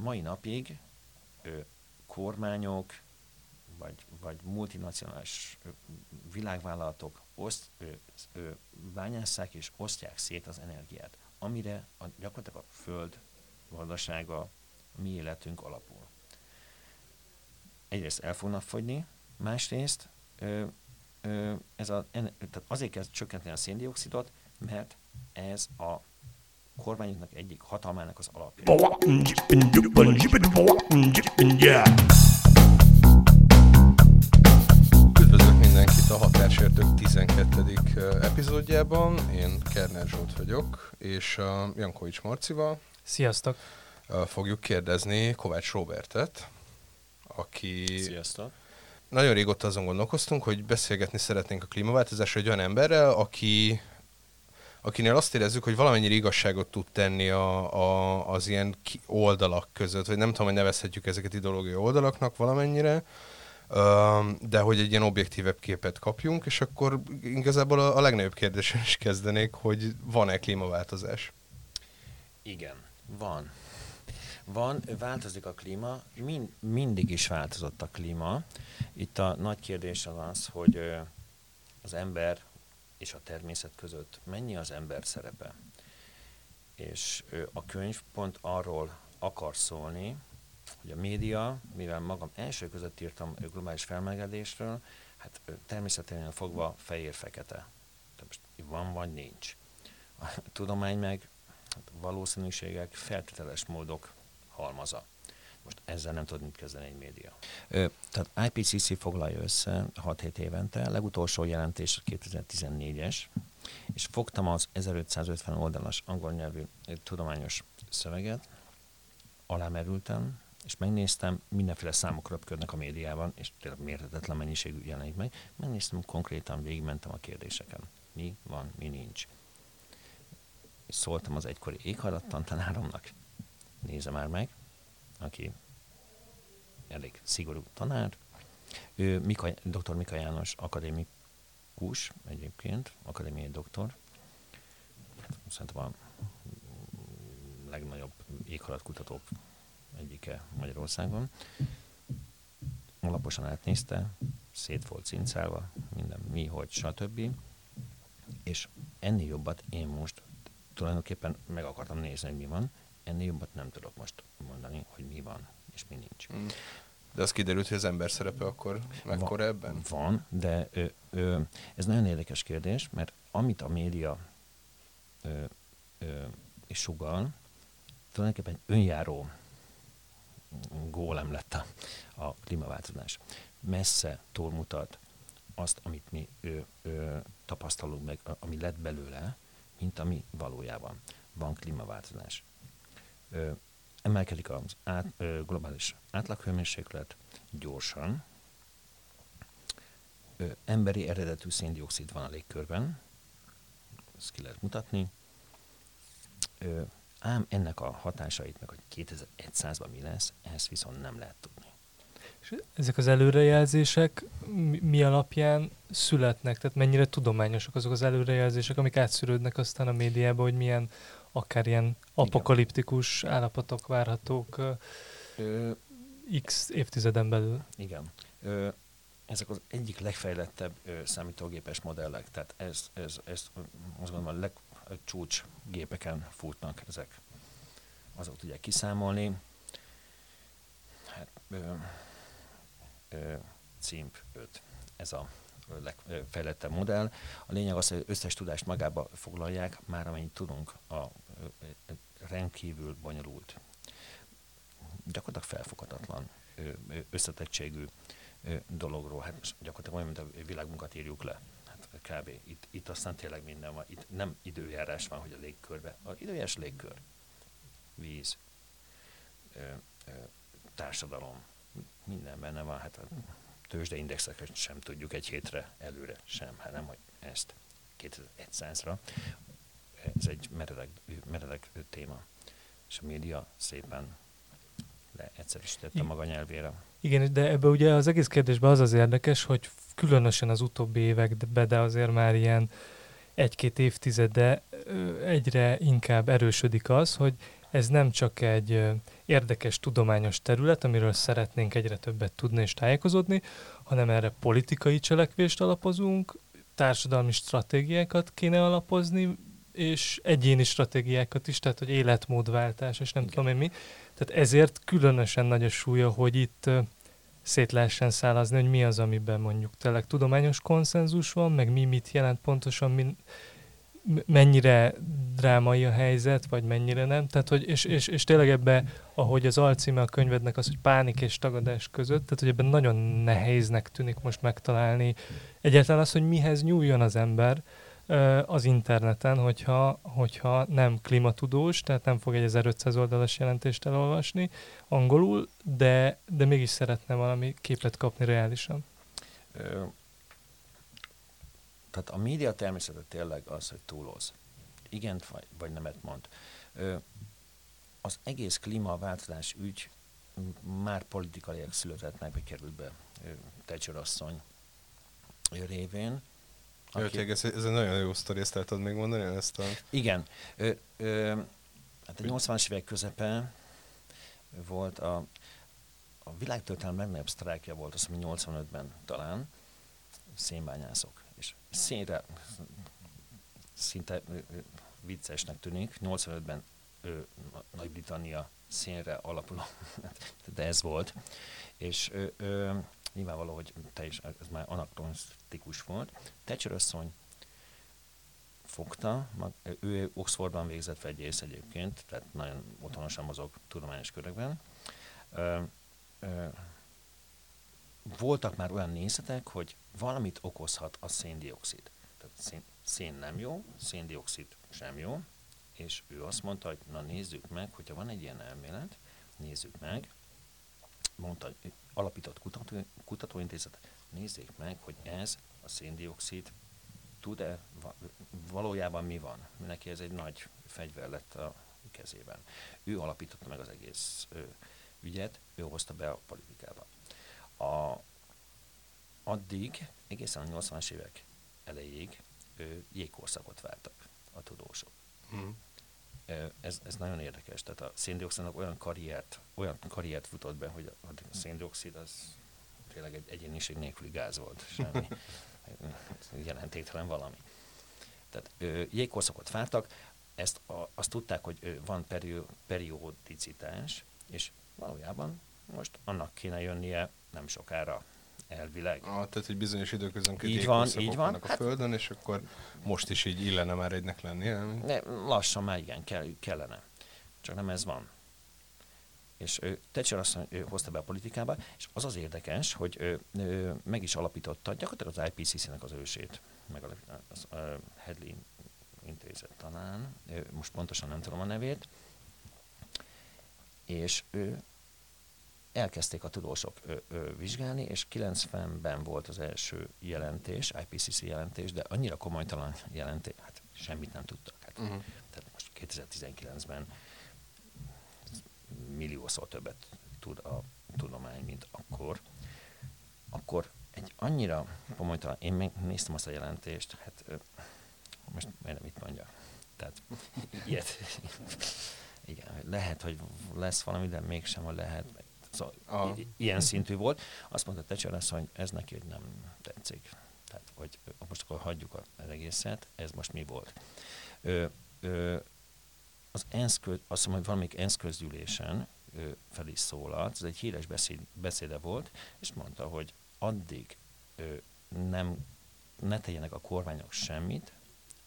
mai napig ö, kormányok, vagy, vagy multinacionális világvállalatok oszt, ö, ö, bányásszák és osztják szét az energiát, amire a, gyakorlatilag a föld gazdasága, mi életünk alapul. Egyrészt el fognak fogyni, másrészt ö, ö, ez a, tehát azért kell csökkenteni a széndiokszidot, mert ez a kormányoknak egyik hatalmának az alapja. Üdvözlök mindenkit a Határsértők 12. epizódjában. Én Kerner Zsolt vagyok, és a Jankovics Marcival Sziasztok! fogjuk kérdezni Kovács Robertet, aki Sziasztok! nagyon régóta azon gondolkoztunk, hogy beszélgetni szeretnénk a klímaváltozásról egy olyan emberrel, aki, akinél azt érezzük, hogy valamennyire igazságot tud tenni a, a, az ilyen oldalak között, vagy nem tudom, hogy nevezhetjük ezeket ideológiai oldalaknak valamennyire, de hogy egy ilyen objektívebb képet kapjunk, és akkor igazából a, a legnagyobb kérdésen is kezdenék, hogy van-e klímaváltozás? Igen, van. Van, változik a klíma, mind, mindig is változott a klíma. Itt a nagy kérdés az az, hogy az ember és a természet között mennyi az ember szerepe. És a könyv pont arról akar szólni, hogy a média, mivel magam első között írtam globális felmelegedésről, hát természetesen fogva fehér-fekete. Tehát most van vagy nincs. A tudomány meg hát valószínűségek, feltételes módok halmaza. Most ezzel nem tudod mit kezdeni egy média. Ö, tehát IPCC foglalja össze 6-7 évente, legutolsó jelentés 2014-es, és fogtam az 1550 oldalas angol nyelvű tudományos szöveget, alámerültem, és megnéztem, mindenféle számok röpködnek a médiában, és tényleg mérhetetlen mennyiségű jelenik meg. Megnéztem konkrétan, végigmentem a kérdéseken. Mi van, mi nincs. És szóltam az egykori éghajlattantanáromnak, nézze már meg, aki elég szigorú tanár. Ő Mika, dr. Mika János akadémikus egyébként, akadémiai doktor. Szerintem a legnagyobb éghajlatkutatók egyike Magyarországon. Alaposan átnézte, szét volt cincálva, minden mi, hogy, stb. És ennél jobbat én most tulajdonképpen meg akartam nézni, hogy mi van, ennél jobbat nem tudok most mondani, hogy mi van és mi nincs. Mm. De az kiderült, hogy az ember szerepe akkor mekkora ebben? Van, de ö, ö, ez nagyon érdekes kérdés, mert amit a média ö, ö, és sugal, tulajdonképpen önjáró gólem lett a, a klímaváltozás. Messze túlmutat azt, amit mi ö, ö, tapasztalunk meg, ami lett belőle, mint ami valójában van klímaváltozás. Emelkedik az át, ö, globális átlaghőmérséklet gyorsan, ö, emberi eredetű széndiokszid van a légkörben, ezt ki lehet mutatni, ö, ám ennek a hatásait, meg hogy 2100-ban mi lesz, ezt viszont nem lehet tudni. És ezek az előrejelzések mi, mi alapján születnek? Tehát mennyire tudományosak azok az előrejelzések, amik átszűrődnek aztán a médiába, hogy milyen akár ilyen apokaliptikus állapotok várhatók ö, x évtizeden belül? Igen. Ö, ezek az egyik legfejlettebb ö, számítógépes modellek, tehát ez, ez, ez azt gondolom a legcsúcs gépeken futnak ezek. Azok tudják kiszámolni. Hát, ö, ö, CIMP 5, ez a legfejlettebb modell. A lényeg az, hogy összes tudást magába foglalják, már amennyit tudunk a rendkívül bonyolult, gyakorlatilag felfoghatatlan összetettségű dologról. Hát gyakorlatilag olyan, mint a világunkat írjuk le. Hát kb. Itt, itt aztán tényleg minden van. Itt nem időjárás van, hogy a légkörbe. A időjárás légkör, víz, társadalom, minden benne van. Hát tőzsdeindexeket sem tudjuk egy hétre előre sem, hát nem, hogy ezt 2100-ra. Ez egy meredek, meredek téma. És a média szépen leegyszerűsítette maga nyelvére. Igen, de ebbe ugye az egész kérdésben az az érdekes, hogy különösen az utóbbi években, de azért már ilyen egy-két évtizede egyre inkább erősödik az, hogy ez nem csak egy érdekes tudományos terület, amiről szeretnénk egyre többet tudni és tájékozódni, hanem erre politikai cselekvést alapozunk, társadalmi stratégiákat kéne alapozni, és egyéni stratégiákat is, tehát hogy életmódváltás, és nem Igen. tudom én mi. Tehát ezért különösen nagy a súlya, hogy itt szét lehessen szállazni, hogy mi az, amiben mondjuk tényleg tudományos konszenzus van, meg mi mit jelent pontosan, min, mennyire drámai a helyzet, vagy mennyire nem. Tehát, hogy, és, és, és tényleg ebbe, ahogy az alcíme a könyvednek az, hogy pánik és tagadás között, tehát, hogy ebben nagyon nehéznek tűnik most megtalálni egyáltalán az, hogy mihez nyúljon az ember az interneten, hogyha, hogyha nem klimatudós, tehát nem fog egy 1500 oldalas jelentést elolvasni angolul, de, de mégis szeretne valami képet kapni reálisan. Tehát a média természete tényleg az, hogy túloz. Igen vagy, vagy nemet mond. Ö, az egész klímaváltozás ügy már politikailag született meg, került be Thatcher asszony révén. Aki... Ez, ez egy nagyon jó sztori, ezt el tudod még mondani ezt a... Igen. Ö, ö, hát a 80-as évek közepe volt a, a világtörténelem legnagyobb sztrájkja volt, azt hiszem 85-ben talán, szénbányászok. És szénre szinte viccesnek tűnik, 85-ben Nagy-Britannia szénre alapuló, de ez volt. És ö, ö, nyilvánvaló, hogy te is, ez már anakronisztikus volt. Thatcher asszony fogta, ő Oxfordban végzett fegyész egyébként, tehát nagyon otthonosan mozog tudományos körökben. Ö, ö, voltak már olyan nézetek, hogy valamit okozhat a széndiokszid. Tehát szén, szén nem jó, széndiokszid sem jó, és ő azt mondta, hogy na nézzük meg, hogyha van egy ilyen elmélet, nézzük meg, mondta, alapított kutató, kutatóintézet, nézzék meg, hogy ez a széndiokszid tud-e, valójában mi van. Neki ez egy nagy fegyver lett a kezében. Ő alapította meg az egész ő, ügyet, ő hozta be a politikába. A, addig, egészen a 80-as évek elejéig ő, jégkorszakot vártak a tudósok. Mm. Ez, ez nagyon érdekes. Tehát a széndiokszidnak olyan karriert, olyan karriert futott be, hogy a, a széndiokszid az tényleg egy egyéniség nélküli gáz volt. Semmi jelentéktelen valami. Tehát ö, jégkorszakot vártak, ezt a, azt tudták, hogy ö, van peri, periodicitás, és valójában most annak kéne jönnie nem sokára elvileg. Ah, tehát egy bizonyos időközönként így van, így van. a hát, Földön, és akkor most is így illene már egynek lenni. Ne, lassan már igen, kell, kellene. Csak nem ez van. És ő, Thatcher azt ő hozta be a politikába, és az az érdekes, hogy ő, ő, meg is alapította gyakorlatilag az IPCC-nek az ősét, meg az uh, Headley intézet talán, ő, most pontosan nem tudom a nevét, és ő elkezdték a tudósok ö, ö, vizsgálni, és 90-ben volt az első jelentés, IPCC jelentés, de annyira komolytalan jelentés, hát semmit nem tudtak. Hát, uh-huh. Tehát most 2019-ben milliószor többet tud a tudomány, mint akkor. Akkor egy annyira komolytalan, én még néztem azt a jelentést, hát ö, most nem mit mondja. Tehát ilyet, igen, lehet, hogy lesz valami, de mégsem, hogy lehet, meg Szóval a... ilyen szintű volt. Azt mondta azt, hogy ez neki nem tetszik. Tehát, hogy most akkor hagyjuk az egészet, ez most mi volt. Ö, ö, az ENSZ, köz, azt mondom, hogy valamelyik ENSZ közgyűlésen ö, fel is szólalt, ez egy híres beszéd, beszéde volt, és mondta, hogy addig ö, nem, ne tegyenek a kormányok semmit,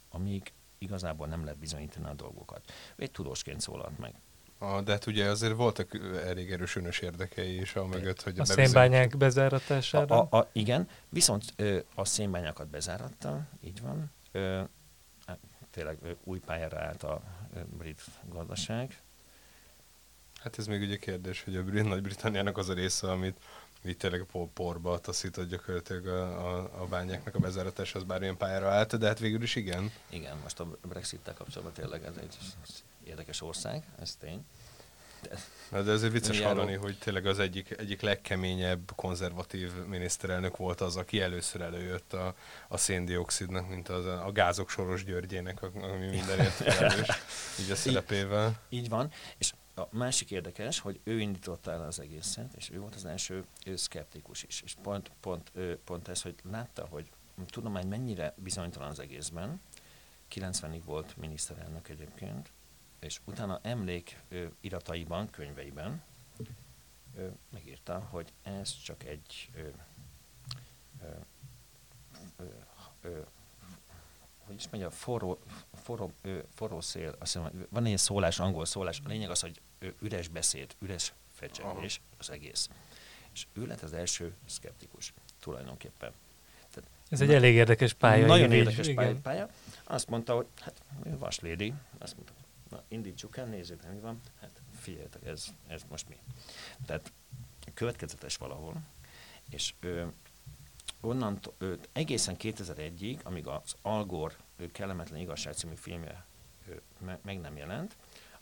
amíg igazából nem lehet bizonyítani a dolgokat. Ő egy tudósként szólalt meg. A, de hát ugye azért voltak elég erős önös érdekei is a mögött, hogy a, a szénbányák bezáratására. A, a, a, igen, viszont ö, a szénbányákat bezáratta, így van. Ö, hát tényleg ö, új pályára állt a ö, brit gazdaság. Hát ez még ugye kérdés, hogy a Brit Nagy-Britanniának az a része, amit így tényleg porba taszított gyakorlatilag a, a, a bányáknak a bezáratása, az bármilyen pályára állt, de hát végül is igen. Igen, most a Brexit-tel kapcsolatban tényleg ez egy érdekes ország, ez tény. Na, de ezért vicces Önjáró. hallani, hogy tényleg az egyik, egyik legkeményebb konzervatív miniszterelnök volt az, aki először előjött a, a széndiokszidnak, mint az, a gázok Soros Györgyének, ami mindenért felelős, így a szerepével. Így van, és a másik érdekes, hogy ő indította el az egészet, és ő volt az első ő szkeptikus is. És pont, pont, pont ez, hogy látta, hogy tudomány mennyire bizonytalan az egészben, 90-ig volt miniszterelnök egyébként, és utána emlék ő, irataiban, könyveiben ő, megírta, hogy ez csak egy ő, ő, ő, ő, hogy is mondja, forró, forró, ő, forró szél, azt hiszem, van ilyen szólás, angol szólás, a lényeg az, hogy ő, üres beszéd, üres fecsegés az egész. És ő lett az első szkeptikus tulajdonképpen. Ez egy elég érdekes pálya. Nagyon érdekes pálya, pálya. Azt mondta, hogy hát vaslédi. Azt mondta, na indítsuk el, nézzük, mi van. Hát figyeljetek, ez, ez most mi. Tehát következetes valahol, és ő, onnantól, ő, egészen 2001-ig, amíg az Algor Kellemetlen Igazság című filmje ő, me, meg nem jelent,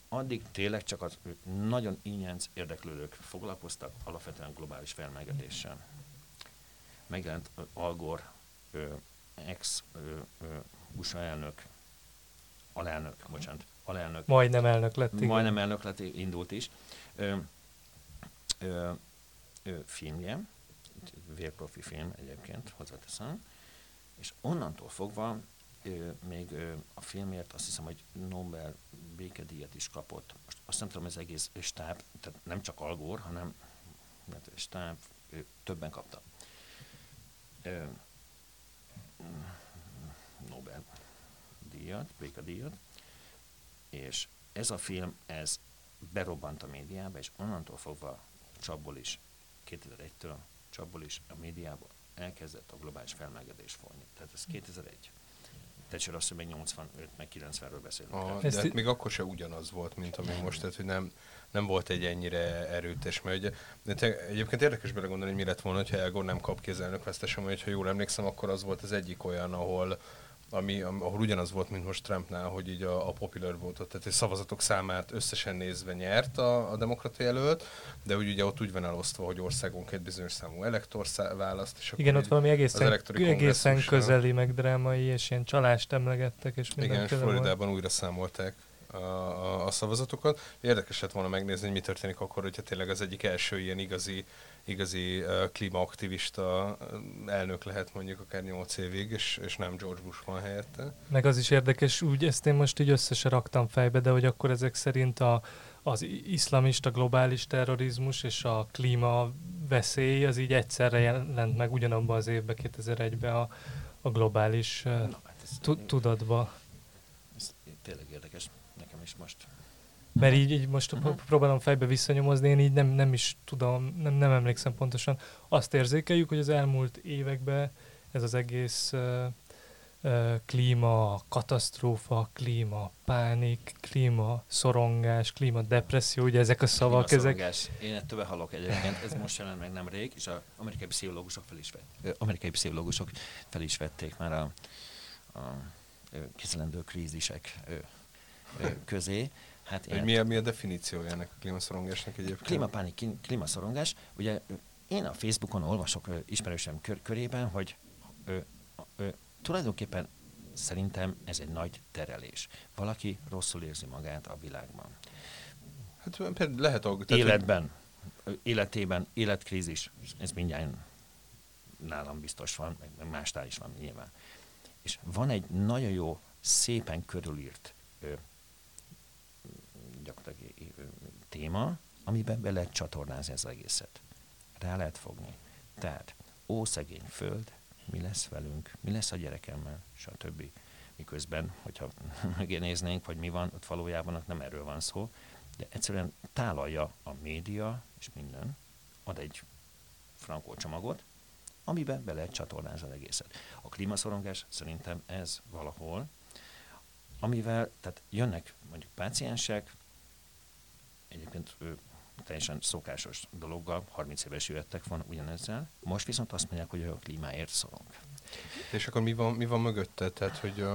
addig tényleg csak az ő, nagyon ínyenc érdeklődők foglalkoztak alapvetően globális felmelegedéssel. Megjelent ö, Al Gore, ö, ex ö, ö, USA elnök, alelnök, bocsánat, alelnök, Majdnem elnök lett. igen. majdnem elnök lett, indult is, ö, ö, ö, filmje, vérprofi film egyébként, hozzáteszem, és onnantól fogva ö, még ö, a filmért azt hiszem, hogy Nobel békedíjat is kapott. Most azt nem tudom, ez egész stáb, tehát nem csak Algor, hanem hát stáb, ö, többen kapta. Ö, Nobel díjat, békedíjat, és ez a film, ez berobbant a médiába, és onnantól fogva csapból is, 2001-től csapból is a médiába elkezdett a globális felmelegedés folyni. Tehát ez 2001. Tehát azt, hogy még 85, meg 90-ről beszélünk. A, el. de hát még akkor se ugyanaz volt, mint ami most, tehát hogy nem, nem volt egy ennyire erőtes, mert ugye, de te, egyébként érdekes belegondolni, hogy mi lett volna, ha Elgor nem kap ki az elnökvesztesen, ha jól emlékszem, akkor az volt az egyik olyan, ahol ami, am- ahol ugyanaz volt, mint most Trumpnál, hogy így a, a popular votot, tehát a szavazatok számát összesen nézve nyert a, a demokrata jelölt, de úgy ugye ott úgy van elosztva, hogy országonként bizonyos számú elektor szá- választ, és Igen, ott valami egészen, egészen közeli, meg drámai, és ilyen csalást emlegettek, és igen, mindenféle volt. Floridában újra számolták a, a, a szavazatokat. Érdekes lett volna megnézni, hogy mi történik akkor, hogyha tényleg az egyik első ilyen igazi, igazi uh, klímaaktivista elnök lehet mondjuk akár 8 évig, és, és nem George Bush van helyette. Meg az is érdekes, úgy ezt én most így össze se raktam fejbe, de hogy akkor ezek szerint a, az iszlamista globális terrorizmus és a klíma veszély az így egyszerre jelent meg ugyanabban az évben, 2001-ben a, a globális uh, Na, hát tudatba. ez tényleg érdekes nekem is most. Mert így, így most uh-huh. próbálom fejbe visszanyomozni, én így nem, nem is tudom, nem, nem emlékszem pontosan. Azt érzékeljük, hogy az elmúlt években ez az egész uh, uh, klíma, katasztrófa, klíma, pánik, klíma, szorongás, klíma, depresszió, ugye ezek a szavak, ezek. Én ettől halok egyébként, ez most jelent meg nemrég, és az amerikai pszichológusok fel is, vett, amerikai pszichológusok fel is vették már a, a kezelendő krízisek közé. Hát Hogy mi a, mi a definíciója ennek a klímaszorongásnak egyébként? klímapánik, klí- klímaszorongás. Ugye én a Facebookon olvasok ö, ismerősem kör, körében, hogy ö, ö, tulajdonképpen szerintem ez egy nagy terelés. Valaki rosszul érzi magát a világban. Hát például lehet, hogy... hogy- életben, ö, életében, életkrízis, ez mindjárt nálam biztos van, meg- meg másnál is van nyilván. És van egy nagyon jó, szépen körülírt ö, gyakorlatilag ö, téma, amiben be lehet csatornázni az egészet. Rá lehet fogni. Tehát, ó szegény föld, mi lesz velünk, mi lesz a gyerekemmel, stb. Miközben, hogyha megnéznénk, hogy mi van, ott valójában ott nem erről van szó, de egyszerűen tálalja a média és minden, ad egy frankó csomagot, amiben be lehet csatornázni az egészet. A klímaszorongás szerintem ez valahol, amivel, tehát jönnek mondjuk páciensek, egyébként ő teljesen szokásos dologgal, 30 éves jöttek van ugyanezzel, most viszont azt mondják, hogy a klímáért szorong. És akkor mi van, mi van mögötte? Tehát, hogy,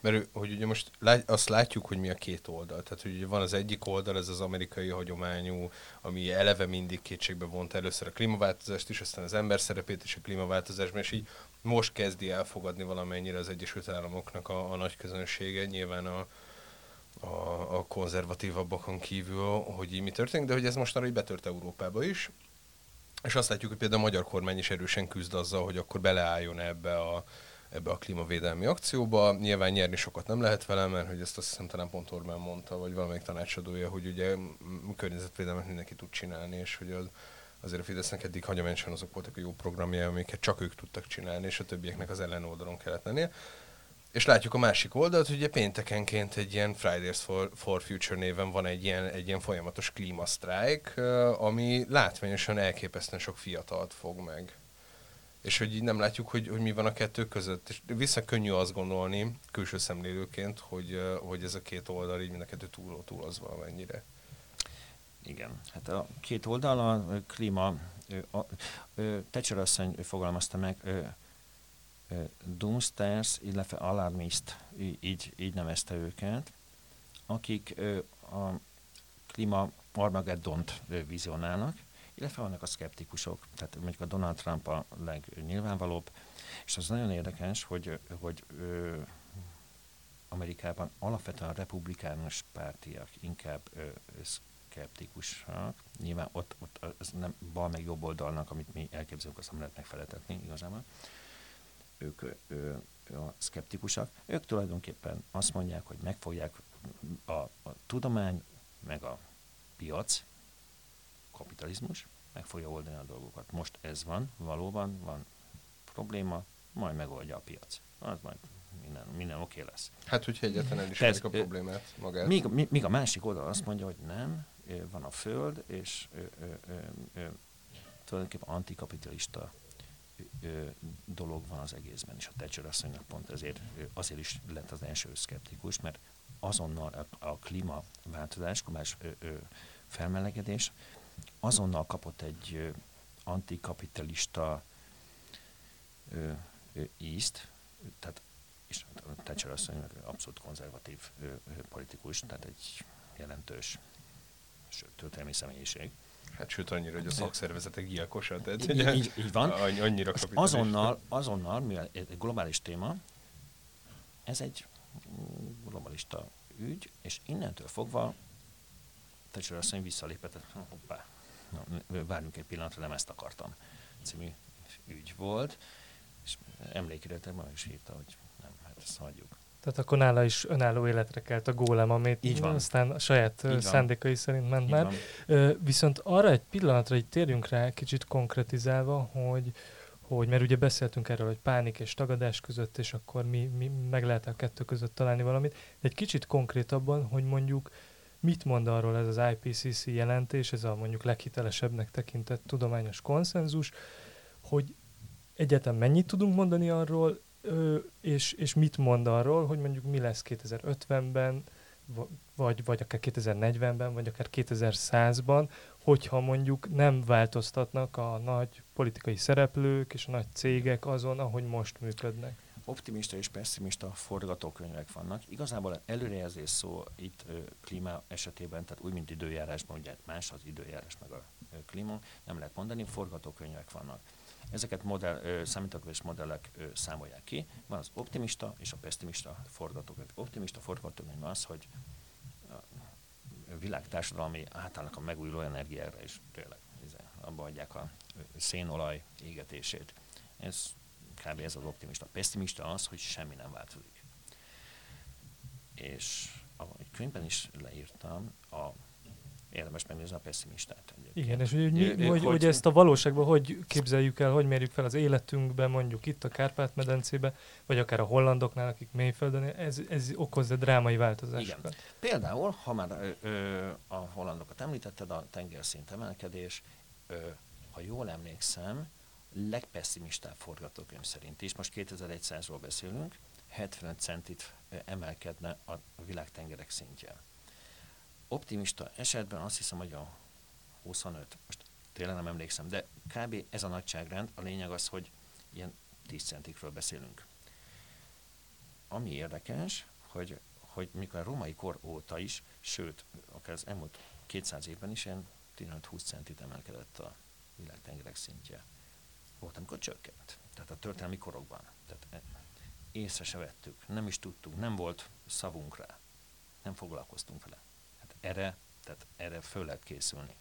Mert hogy ugye most lát, azt látjuk, hogy mi a két oldal. Tehát, hogy ugye van az egyik oldal, ez az amerikai hagyományú, ami eleve mindig kétségbe vont először a klímaváltozást is, aztán az ember szerepét is a klímaváltozásban, és így most kezdi elfogadni valamennyire az Egyesült Államoknak a, a nagy közönsége, nyilván a, a, a konzervatívabbakon kívül, hogy így mi történik, de hogy ez mostanra így betört Európába is, és azt látjuk, hogy például a magyar kormány is erősen küzd azzal, hogy akkor beleálljon ebbe a, ebbe a klímavédelmi akcióba. Nyilván nyerni sokat nem lehet vele, mert hogy ezt azt hiszem talán pont Orbán mondta, vagy valamelyik tanácsadója, hogy ugye környezetvédelmet mindenki tud csinálni, és hogy az, azért a Fidesznek eddig hagyományosan azok voltak a jó programjai, amiket csak ők tudtak csinálni, és a többieknek az ellenoldalon kellett lennie. És látjuk a másik oldalt, hogy ugye péntekenként egy ilyen Fridays for, for Future néven van egy ilyen, egy ilyen folyamatos klímasztrájk, ami látványosan elképesztően sok fiatalt fog meg. És hogy így nem látjuk, hogy, hogy mi van a kettő között. És vissza könnyű azt gondolni, külső szemlélőként, hogy, hogy ez a két oldal így mind a kettő túl, túl az valamennyire. Igen, hát a két oldal a klíma, a, a, Thatcher asszony fogalmazta meg, doomsters, illetve alarmist, így, így nevezte őket, akik a klíma Armageddont vizionálnak, illetve vannak a szkeptikusok, tehát mondjuk a Donald Trump a legnyilvánvalóbb, és az nagyon érdekes, hogy, hogy ö, Amerikában alapvetően republikánus pártiak inkább ö, szkeptikusak. Nyilván ott, ott az nem bal meg jobb oldalnak, amit mi elképzelünk, azt nem lehet megfeleltetni igazából ők ö, a szkeptikusak, ők tulajdonképpen azt mondják, hogy megfogják a, a tudomány, meg a piac, kapitalizmus, meg fogja oldani a dolgokat. Most ez van, valóban van probléma, majd megoldja a piac. Az majd minden, minden oké okay lesz. Hát, hogyha egyetlen is a problémát magát. Míg, míg a másik oldal azt mondja, hogy nem, van a föld, és ö, ö, ö, ö, tulajdonképpen antikapitalista dolog van az egészben, és a Thatcher asszonynak pont ezért, azért is lett az első szkeptikus, mert azonnal a, a klímaváltozás, globális felmelegedés azonnal kapott egy antikapitalista ö, ö, ízt, tehát és a Thatcher asszony abszolút konzervatív ö, ö, politikus, tehát egy jelentős sőt, történelmi személyiség. Hát sőt, annyira, hogy a szakszervezetek gyilkosa, tehát így, ugye, így, így van. Annyira azonnal, azonnal, mivel egy globális téma, ez egy globalista ügy, és innentől fogva Thatcher asszony visszalépett, hoppá, na, várjunk egy pillanatra, nem ezt akartam című ügy volt, és emlékiretek ma is írta, hogy nem, hát ezt hagyjuk. Tehát akkor nála is önálló életre kelt a gólem, amit Így van. aztán a saját Így szándékai van. szerint ment Így már. Van. Viszont arra egy pillanatra hogy térjünk rá, kicsit konkretizálva, hogy, hogy mert ugye beszéltünk erről, hogy pánik és tagadás között, és akkor mi, mi meg lehet a kettő között találni valamit. De egy kicsit konkrétabban, hogy mondjuk mit mond arról ez az IPCC jelentés, ez a mondjuk leghitelesebbnek tekintett tudományos konszenzus, hogy egyetem mennyit tudunk mondani arról, és, és mit mond arról, hogy mondjuk mi lesz 2050-ben, vagy, vagy akár 2040-ben, vagy akár 2100-ban, hogyha mondjuk nem változtatnak a nagy politikai szereplők és a nagy cégek azon, ahogy most működnek. Optimista és pessimista forgatókönyvek vannak. Igazából előrejelzés szó itt ö, klíma esetében, tehát úgy, mint időjárásban, ugye más az időjárás meg a ö, klíma, nem lehet mondani, forgatókönyvek vannak. Ezeket modell, számítógépes modellek számolják ki. Van az optimista és a pessimista forgatókönyv. Optimista forgatókönyv az, hogy a világtársadalmi átállnak a megújuló energiára, és tényleg abba adják a szénolaj égetését. Ez kb. ez az optimista. A pessimista az, hogy semmi nem változik. És a könyvben is leírtam, a érdemes megnézni a pessimistát. Egyébként. Igen, és hogy, hogy, hogy, hogy ezt a valóságban hogy képzeljük el, hogy mérjük fel az életünkben, mondjuk itt a Kárpát-medencébe, vagy akár a hollandoknál, akik mélyföldön, ez, ez okozza drámai változásokat. Igen. Például, ha már ö, a hollandokat említetted, a tengerszint emelkedés, ö, ha jól emlékszem, legpesszimistább forgatókönyv szerint is, most 2100-ról beszélünk, 75 centit emelkedne a világtengerek szintje optimista esetben azt hiszem, hogy a 25, most tényleg nem emlékszem, de kb. ez a nagyságrend, a lényeg az, hogy ilyen 10 centikről beszélünk. Ami érdekes, hogy, hogy mikor a római kor óta is, sőt, akár az elmúlt 200 évben is ilyen 15-20 centit emelkedett a világtengerek szintje. Volt, amikor csökkent. Tehát a történelmi korokban. Tehát e- észre se vettük, nem is tudtuk, nem volt szavunk rá. Nem foglalkoztunk vele. Erre, tehát erre föl lehet készülni.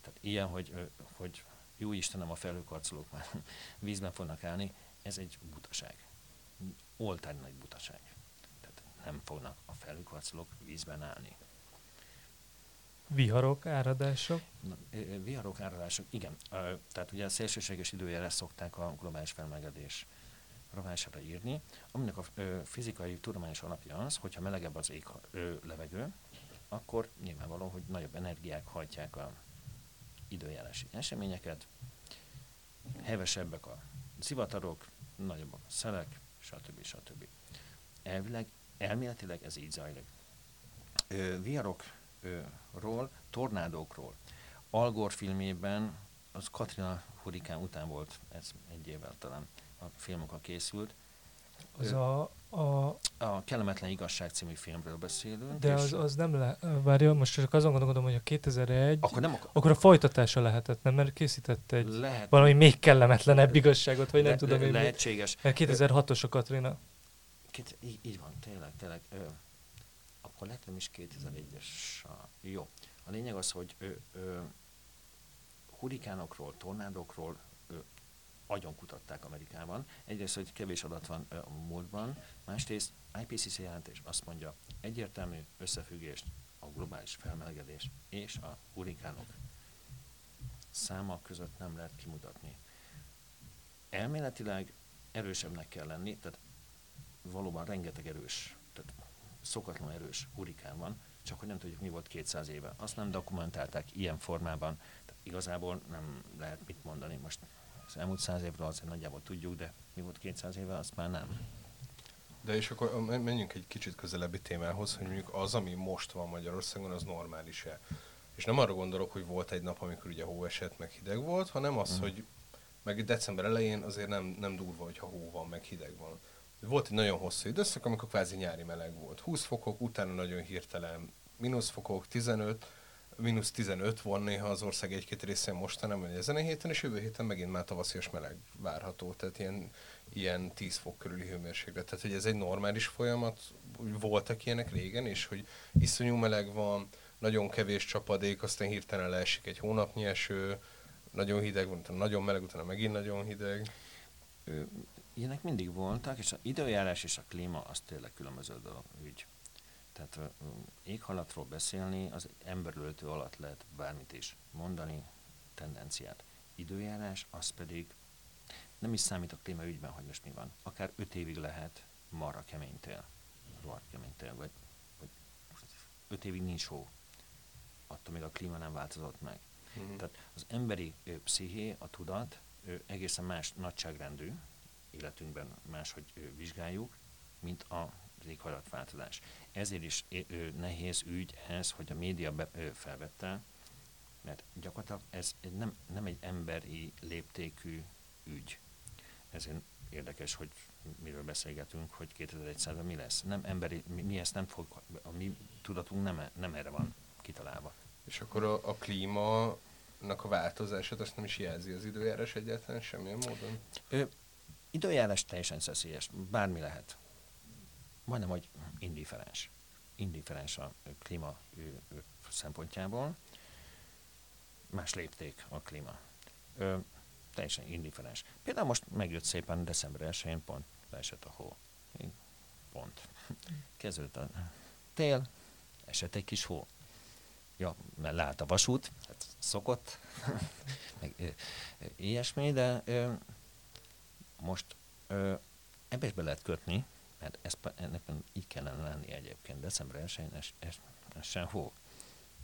Tehát ilyen, hogy, hogy jó Istenem, a felhőkarcolók már vízben fognak állni, ez egy butaság. Oltány nagy butaság. Tehát nem fognak a felhőkarcolók vízben állni. Viharok, áradások? Na, viharok, áradások, igen. Tehát ugye a szélsőséges időjárás szokták a globális felmelegedés rovására írni, aminek a fizikai tudományos alapja az, hogyha melegebb az ég levegő, akkor nyilvánvaló, hogy nagyobb energiák hajtják a időjárási eseményeket, hevesebbek a zivatarok, nagyobbak a szelek, stb. stb. Elvileg, elméletileg ez így zajlik. Ö, viharokról, tornádókról. Algor filmében, az Katrina hurikán után volt, ez egy évvel talán a filmokkal készült. Az a, a... A Kellemetlen Igazság című filmről beszélünk. De az, az nem le... Várja, most csak azon gondolkodom, hogy a 2001... Akkor, nem akar... akkor a folytatása lehetett, nem? Mert készített egy Lehet. valami még kellemetlenebb igazságot, vagy nem le, tudom le, én. Lehetséges. Mert 2006-os a Katrina. Két, így, így van, tényleg, tényleg. Ö, akkor lehet nem is 2001-es. Jó. A lényeg az, hogy ö, ö, hurikánokról, tornádokról agyon kutatták Amerikában. Egyrészt, hogy kevés adat van a múltban, másrészt IPCC jelentés azt mondja, egyértelmű összefüggést a globális felmelegedés és a hurikánok száma között nem lehet kimutatni. Elméletileg erősebbnek kell lenni, tehát valóban rengeteg erős, tehát szokatlan erős hurikán van, csak hogy nem tudjuk, mi volt 200 éve. Azt nem dokumentálták ilyen formában, tehát igazából nem lehet mit mondani. Most az elmúlt száz évről azért nagyjából tudjuk, de mi volt 200 éve, azt már nem. De és akkor menjünk egy kicsit közelebbi témához, hogy mondjuk az, ami most van Magyarországon, az normális-e. És nem arra gondolok, hogy volt egy nap, amikor ugye hó esett, meg hideg volt, hanem az, mm. hogy meg december elején azért nem, nem durva, hogyha hó van, meg hideg van. Volt egy nagyon hosszú időszak, amikor kvázi nyári meleg volt. 20 fokok, utána nagyon hirtelen mínusz fokok, 15, mínusz 15 van néha az ország egy-két részén mostanában, vagy ezen a héten, és jövő héten megint már tavaszias meleg várható, tehát ilyen, ilyen 10 fok körüli hőmérséklet. Tehát, hogy ez egy normális folyamat, voltak ilyenek régen, és hogy iszonyú meleg van, nagyon kevés csapadék, aztán hirtelen leesik egy hónapnyi eső, nagyon hideg van, utána nagyon meleg, utána megint nagyon hideg. Ilyenek mindig voltak, és az időjárás és a klíma az tényleg különböző dolog, ügy. Tehát éghalatról beszélni, az emberöltő alatt lehet bármit is mondani, tendenciát. Időjárás, az pedig nem is számít a klímaügyben, hogy most mi van. Akár öt évig lehet marra kemény tél, rohadt kemény tél, vagy, vagy öt évig nincs hó. Attól még a klíma nem változott meg. Mm-hmm. Tehát az emberi ö, psziché, a tudat ö, egészen más nagyságrendű, életünkben máshogy ö, vizsgáljuk, mint a az éghajlatváltozás. Ezért is ö, nehéz ügy ez, hogy a média be, ö, felvette, mert gyakorlatilag ez nem, nem egy emberi léptékű ügy. Ezért érdekes, hogy miről beszélgetünk, hogy 2100-ban mi lesz. Nem emberi, mi, mi ezt nem fog, a mi tudatunk nem, nem erre van kitalálva. És akkor a, a klíma a változását azt nem is jelzi az időjárás egyáltalán semmilyen módon? Ö, időjárás teljesen szeszélyes, bármi lehet majdnem, hogy indiferens. Indiferens a klíma szempontjából. Más lépték a klíma. Ö, teljesen indiferens. Például most megjött szépen december 1 pont leesett a hó. Pont. Kezdődött a tél, esett egy kis hó. Ja, mert lát a vasút, hát szokott, meg ö, ö, ilyesmi, de ö, most ö, ebbe is be lehet kötni, mert ez, ennek így kellene lenni egyébként. December 1-én ez, ez, ez sem hó.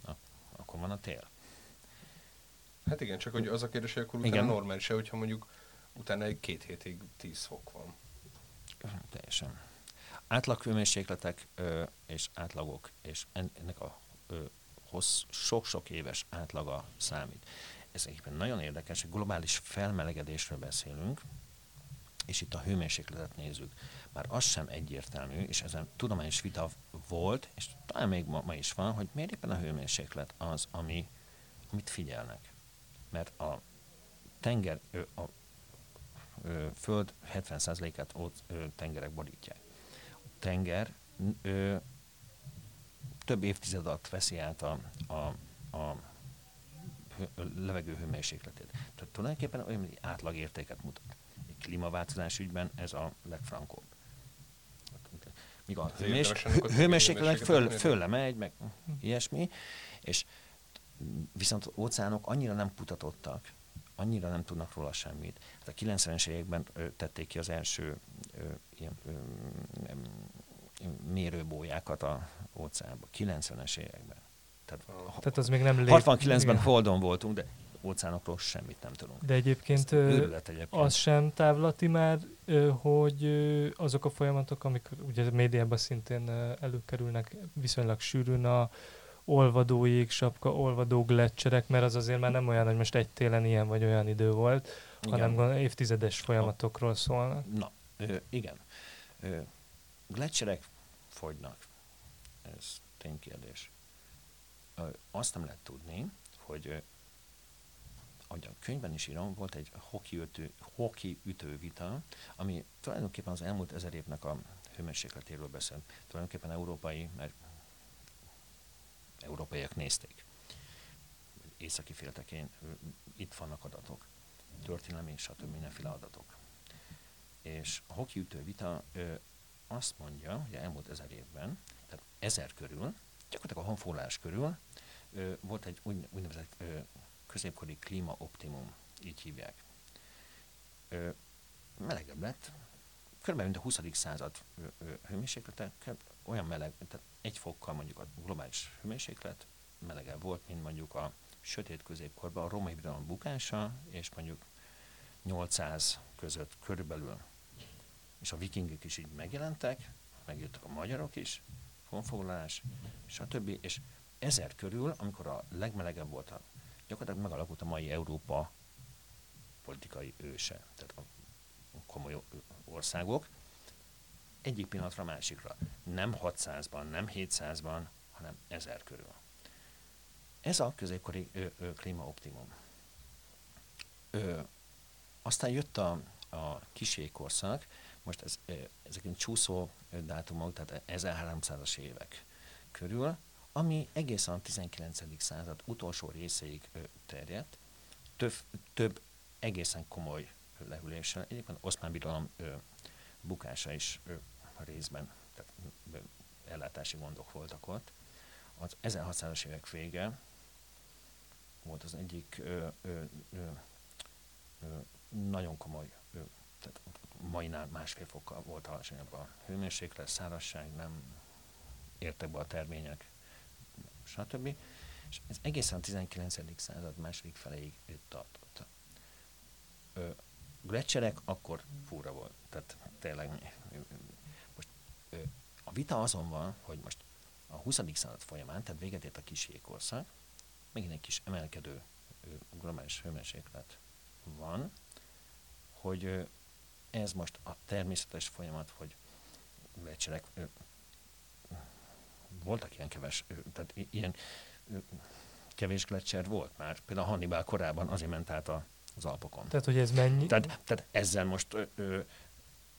Na, akkor van a tél. Hát igen, csak hogy az a kérdés, hogy akkor utána normális-e, hogyha mondjuk utána egy két hétig 10 fok van. Teljesen. Átlag hőmérsékletek ö, és átlagok, és ennek a ö, hossz, sok-sok éves átlaga számít. Ez egyébként nagyon érdekes, hogy globális felmelegedésről beszélünk, és itt a hőmérsékletet nézzük, már az sem egyértelmű, és ezen tudományos vita volt, és talán még ma, ma is van, hogy miért éppen a hőmérséklet az, ami, amit figyelnek. Mert a tenger, a, a, a föld 70%-át ott tengerek borítják. A tenger ö, több évtized alatt veszi át a, a, a levegő hőmérsékletét. Tehát tulajdonképpen olyan átlagértéket mutat. Klímaváltozás ügyben ez a legfrankóbb. Míg a hőmés, hőmérséklet föl, fölle megy, meg ilyesmi, és viszont óceánok annyira nem kutatottak, annyira nem tudnak róla semmit. Hát a 90-es években tették ki az első ö, ilyen, ö, mérőbójákat a óceánba. 90-es években. Tehát, Tehát az még nem lép... 69-ben Holdon voltunk, de óceánokról semmit nem tudunk. De egyébként, egyébként az sem távlati már, hogy azok a folyamatok, amik ugye a médiában szintén előkerülnek viszonylag sűrűn a olvadó jégsapka, olvadó gletszerek, mert az azért már nem olyan, hogy most egy télen ilyen vagy olyan idő volt, igen. hanem évtizedes folyamatokról szólnak. Na, ö, igen. Ö, gletszerek fogynak. Ez ténykérdés azt nem lehet tudni, hogy ahogy a könyvben is írom, volt egy hoki, ütő, hoki ütővita, ami tulajdonképpen az elmúlt ezer évnek a hőmérsékletéről beszél. Tulajdonképpen európai, mert európaiak nézték. Északi féltekén itt vannak adatok, történelmi, stb. mindenféle adatok. És a hoki ütővita azt mondja, hogy elmúlt ezer évben, tehát ezer körül, gyakorlatilag a honfoglalás körül ö, volt egy úgy, úgynevezett ö, középkori klíma optimum, így hívják. Ö, melegebb lett, körülbelül mint a 20. század hőmérséklete, olyan meleg, tehát egy fokkal mondjuk a globális hőmérséklet melegebb volt, mint mondjuk a sötét középkorban a római birodalom bukása, és mondjuk 800 között körülbelül. És a vikingek is így megjelentek, megjöttek a magyarok is, honfoglalás, stb. És ezer körül, amikor a legmelegebb volt, a, gyakorlatilag megalakult a mai Európa politikai őse, tehát a komoly országok, egyik pillanatra a másikra. Nem 600-ban, nem 700-ban, hanem ezer körül. Ez a középkori ö, ö, klímaoptimum. Ö, aztán jött a, a kiségkorszak, most ez, ezek csúszó dátumok, tehát 1300-as évek körül, ami egészen a 19. század utolsó részéig terjedt, több, több egészen komoly lehűléssel. Egyébként Oszmán Birodalom bukása is ö, részben, tehát ö, ellátási gondok voltak ott. Az 1600-as évek vége volt az egyik ö, ö, ö, ö, nagyon komoly, ö, tehát mainál másfél fokkal volt alacsonyabb a hőmérséklet, szárazság, nem értek be a termények, stb. És ez egészen a 19. század második feléig tartott. Ö, gletszerek akkor fura volt. Tehát tényleg most ö, a vita azon van, hogy most a 20. század folyamán, tehát véget ért a kis jégkorszak, megint egy kis emelkedő globális hőmérséklet van, hogy ö, ez most a természetes folyamat, hogy gletszerek voltak ilyen keves, tehát ilyen kevés gletszer volt már. Például Hannibal korában azért ment át a, az Alpokon. Tehát, hogy ez mennyi? Tehát, tehát ezzel most, ö, ö,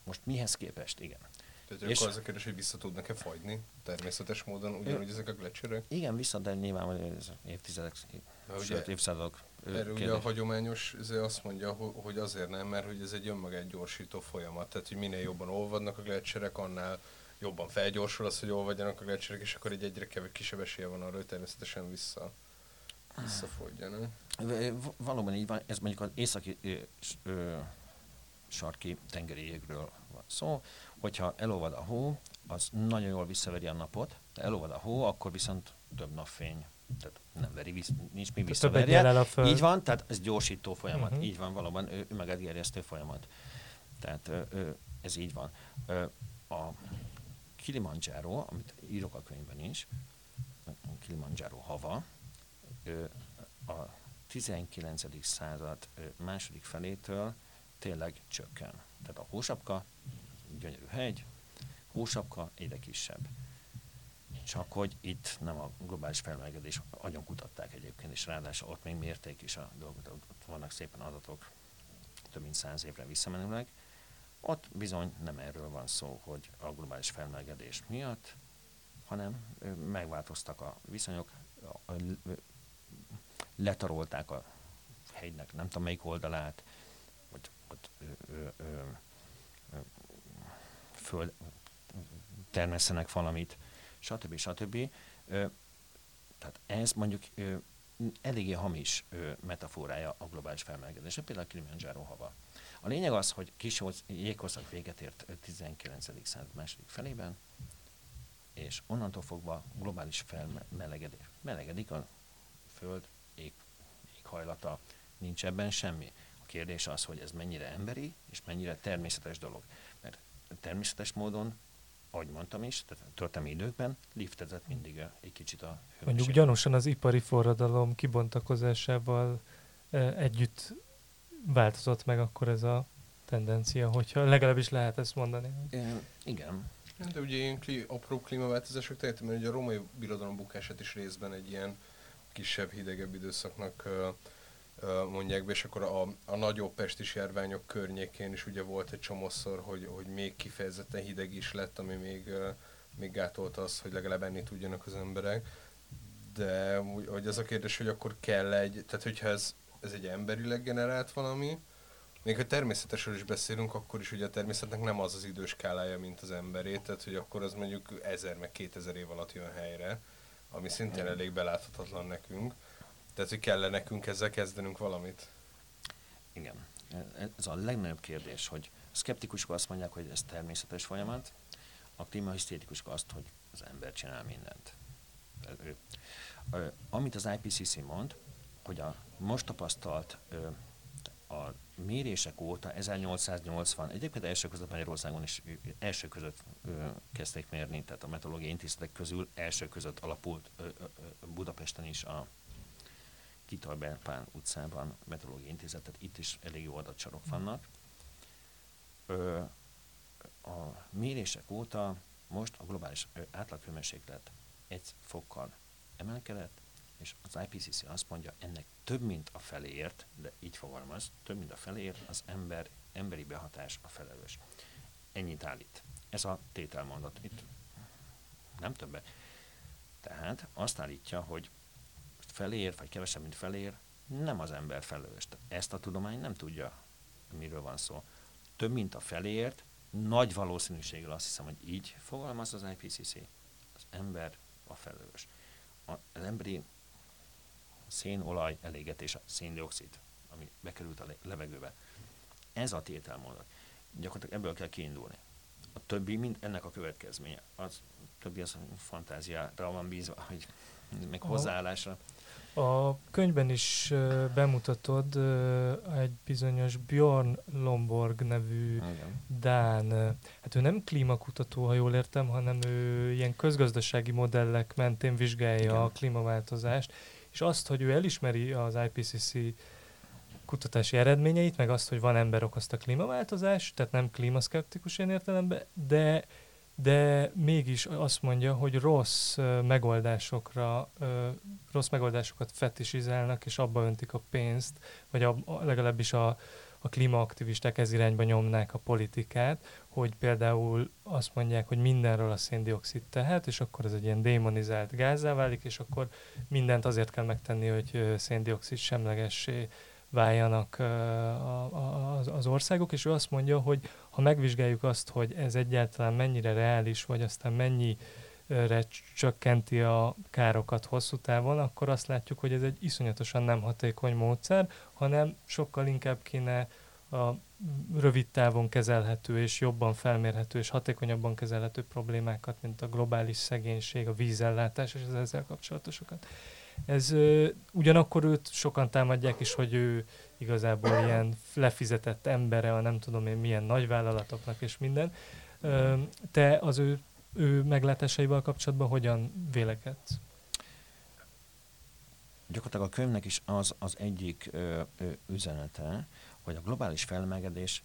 most mihez képest, igen. Tehát és akkor az a kérdés, hogy vissza tudnak-e fagyni természetes módon, ugyanúgy ezek a gletszerek? Igen, vissza, de nyilván ez évtizedek, sőt évszázadok Erről ugye a hagyományos azt mondja, hogy azért nem, mert hogy ez egy önmagát gyorsító folyamat. Tehát, hogy minél jobban olvadnak a gletszerek, annál jobban felgyorsul az, hogy olvadjanak a gletszerek, és akkor egy egyre kevés kisebb esélye van arra, hogy természetesen vissza, visszafogyjanak. Valóban így van, ez mondjuk az északi ö, ö, sarki tengeri jégről van szó, hogyha elolvad a hó, az nagyon jól visszaveri a napot, de elolvad a hó, akkor viszont több napfény tehát nem veri, visz, nincs mi visszaverje. Így van, tehát ez gyorsító folyamat, uh-huh. így van, valóban ő, ő folyamat. Tehát ez így van. A Kilimanjaro, amit írok a könyvben is, Kilimanjaro hava, a 19. század második felétől tényleg csökken. Tehát a hósapka, gyönyörű hegy, hósapka egyre kisebb. Csak hogy itt nem a globális felmelegedés, agyon kutatták egyébként, és ráadásul ott még mérték is a dolgot, ott vannak szépen adatok több mint száz évre visszamenőleg. Ott bizony nem erről van szó, hogy a globális felmelegedés miatt, hanem megváltoztak a viszonyok, letarolták a hegynek nem tudom melyik oldalát, ö, ö, föld, termesztenek valamit, stb. stb. Tehát ez mondjuk ö, eléggé hamis ö, metaforája a globális felmelegedésnek, például a Kilimanjaro hava. A lényeg az, hogy kis jégkorszak véget ért 19. század második felében, és onnantól fogva globális felmelegedés. Melegedik a föld ég, éghajlata, nincs ebben semmi. A kérdés az, hogy ez mennyire emberi, és mennyire természetes dolog. Mert természetes módon, ahogy mondtam is, tehát történelmi időkben liftezett mindig egy kicsit a hőmérséklet. Mondjuk gyanúsan az ipari forradalom kibontakozásával együtt változott meg akkor ez a tendencia, hogyha legalábbis lehet ezt mondani. E, igen. De ugye ilyen klí, apró klímaváltozások tehetem, mert ugye a római birodalom bukását is részben egy ilyen kisebb, hidegebb időszaknak mondják be, és akkor a, a nagyobb pestis járványok környékén is ugye volt egy csomószor, hogy, hogy még kifejezetten hideg is lett, ami még, még gátolta az, hogy legalább enni tudjanak az emberek. De hogy az a kérdés, hogy akkor kell egy, tehát hogyha ez, ez egy emberileg generált valami, még ha természetesről is beszélünk, akkor is ugye a természetnek nem az az időskálája, mint az emberé, tehát hogy akkor az mondjuk ezer meg kétezer év alatt jön helyre, ami szintén elég beláthatatlan nekünk. Tehát, hogy kell nekünk ezzel kezdenünk valamit? Igen. Ez a legnagyobb kérdés, hogy szkeptikusok azt mondják, hogy ez természetes folyamat, a klímahisztétikusok azt, hogy az ember csinál mindent. Amit az IPCC mond, hogy a most tapasztalt a mérések óta 1880, egyébként első között Magyarországon is első között ö, kezdték mérni, tehát a meteorológiai intézetek közül első között alapult ö, ö, Budapesten is a Kitalberpán utcában meteorológiai intézet, tehát itt is elég jó adatcsarok vannak. Ö, a mérések óta most a globális átlaghőmérséklet egy fokkal emelkedett, és az IPCC azt mondja, ennek több mint a feléért, de így fogalmaz, több mint a feléért az ember, emberi behatás a felelős. Ennyit állít. Ez a tételmondat. Itt nem többe. Tehát azt állítja, hogy felér, vagy kevesebb, mint felér, nem az ember felelős. Ezt a tudomány nem tudja, miről van szó. Több, mint a feléért, nagy valószínűséggel azt hiszem, hogy így fogalmaz az IPCC. Az ember a felelős. Az emberi szén, olaj elégetés, széndiokszid, ami bekerült a levegőbe. Ez a tételmondat. Gyakorlatilag ebből kell kiindulni. A többi mind ennek a következménye. Az többi az fantáziára van bízva, hogy meg hozzáállásra. A könyvben is bemutatod egy bizonyos Bjorn Lomborg nevű Igen. Dán, hát ő nem klímakutató, ha jól értem, hanem ő ilyen közgazdasági modellek mentén vizsgálja Igen. a klímaváltozást, és azt, hogy ő elismeri az IPCC kutatási eredményeit, meg azt, hogy van ember okozta klímaváltozás, tehát nem klímaszkeptikus ilyen értelemben, de, de mégis azt mondja, hogy rossz megoldásokra, rossz megoldásokat fetisizálnak, és abba öntik a pénzt, vagy a, legalábbis a, a klímaaktivisták ez irányba nyomnák a politikát, hogy például azt mondják, hogy mindenről a széndiokszid tehet, és akkor ez egy ilyen démonizált gázzá válik, és akkor mindent azért kell megtenni, hogy széndiokszid semlegessé váljanak az országok, és ő azt mondja, hogy ha megvizsgáljuk azt, hogy ez egyáltalán mennyire reális, vagy aztán mennyi csökkenti a károkat hosszú távon, akkor azt látjuk, hogy ez egy iszonyatosan nem hatékony módszer, hanem sokkal inkább kéne a rövid távon kezelhető és jobban felmérhető és hatékonyabban kezelhető problémákat, mint a globális szegénység, a vízellátás és az ezzel kapcsolatosokat. Ez ugyanakkor őt sokan támadják is, hogy ő igazából ilyen lefizetett embere a nem tudom én milyen nagyvállalatoknak és minden. te az ő, ő meglátásaival kapcsolatban hogyan vélekedsz? gyakorlatilag a könyvnek is az az egyik ö, ö, üzenete, hogy a globális felmelegedés